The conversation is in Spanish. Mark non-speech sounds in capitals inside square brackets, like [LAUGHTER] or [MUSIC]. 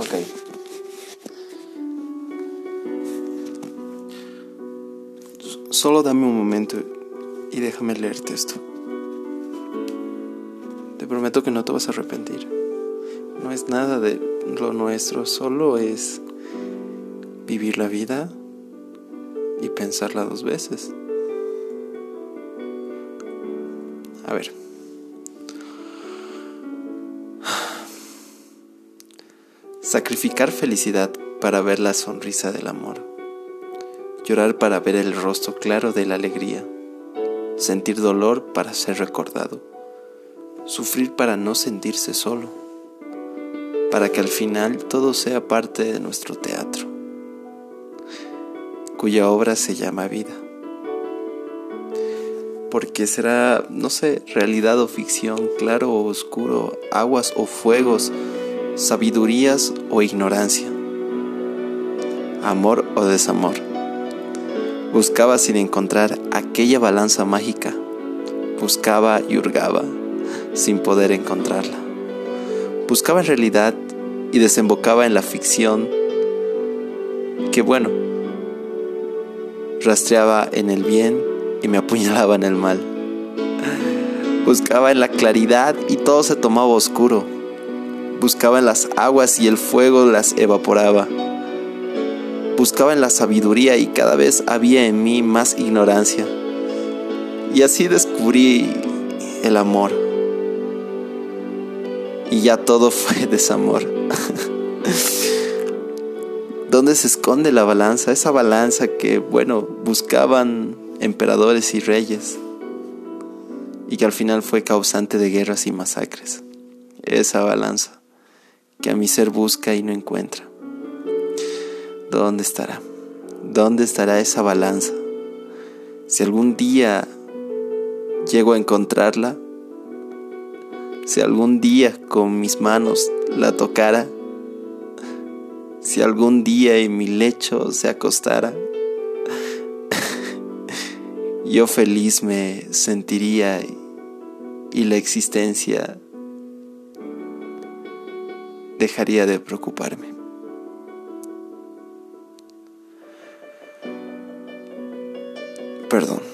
Ok. Solo dame un momento y déjame leerte esto. Te prometo que no te vas a arrepentir. No es nada de lo nuestro, solo es vivir la vida y pensarla dos veces. A ver. Sacrificar felicidad para ver la sonrisa del amor. Llorar para ver el rostro claro de la alegría. Sentir dolor para ser recordado. Sufrir para no sentirse solo. Para que al final todo sea parte de nuestro teatro, cuya obra se llama vida. Porque será, no sé, realidad o ficción, claro o oscuro, aguas o fuegos, sabidurías o ignorancia, amor o desamor. Buscaba sin encontrar aquella balanza mágica, buscaba y hurgaba sin poder encontrarla. Buscaba en realidad y desembocaba en la ficción que bueno, rastreaba en el bien y me apuñalaba en el mal. Buscaba en la claridad y todo se tomaba oscuro Buscaba en las aguas y el fuego las evaporaba. Buscaba en la sabiduría y cada vez había en mí más ignorancia. Y así descubrí el amor. Y ya todo [LAUGHS] fue desamor. ¿Dónde se esconde la balanza? Esa balanza que, bueno, buscaban emperadores y reyes y que al final fue causante de guerras y masacres. Esa balanza que a mi ser busca y no encuentra. ¿Dónde estará? ¿Dónde estará esa balanza? Si algún día llego a encontrarla, si algún día con mis manos la tocara, si algún día en mi lecho se acostara, [LAUGHS] yo feliz me sentiría y la existencia dejaría de preocuparme. Perdón.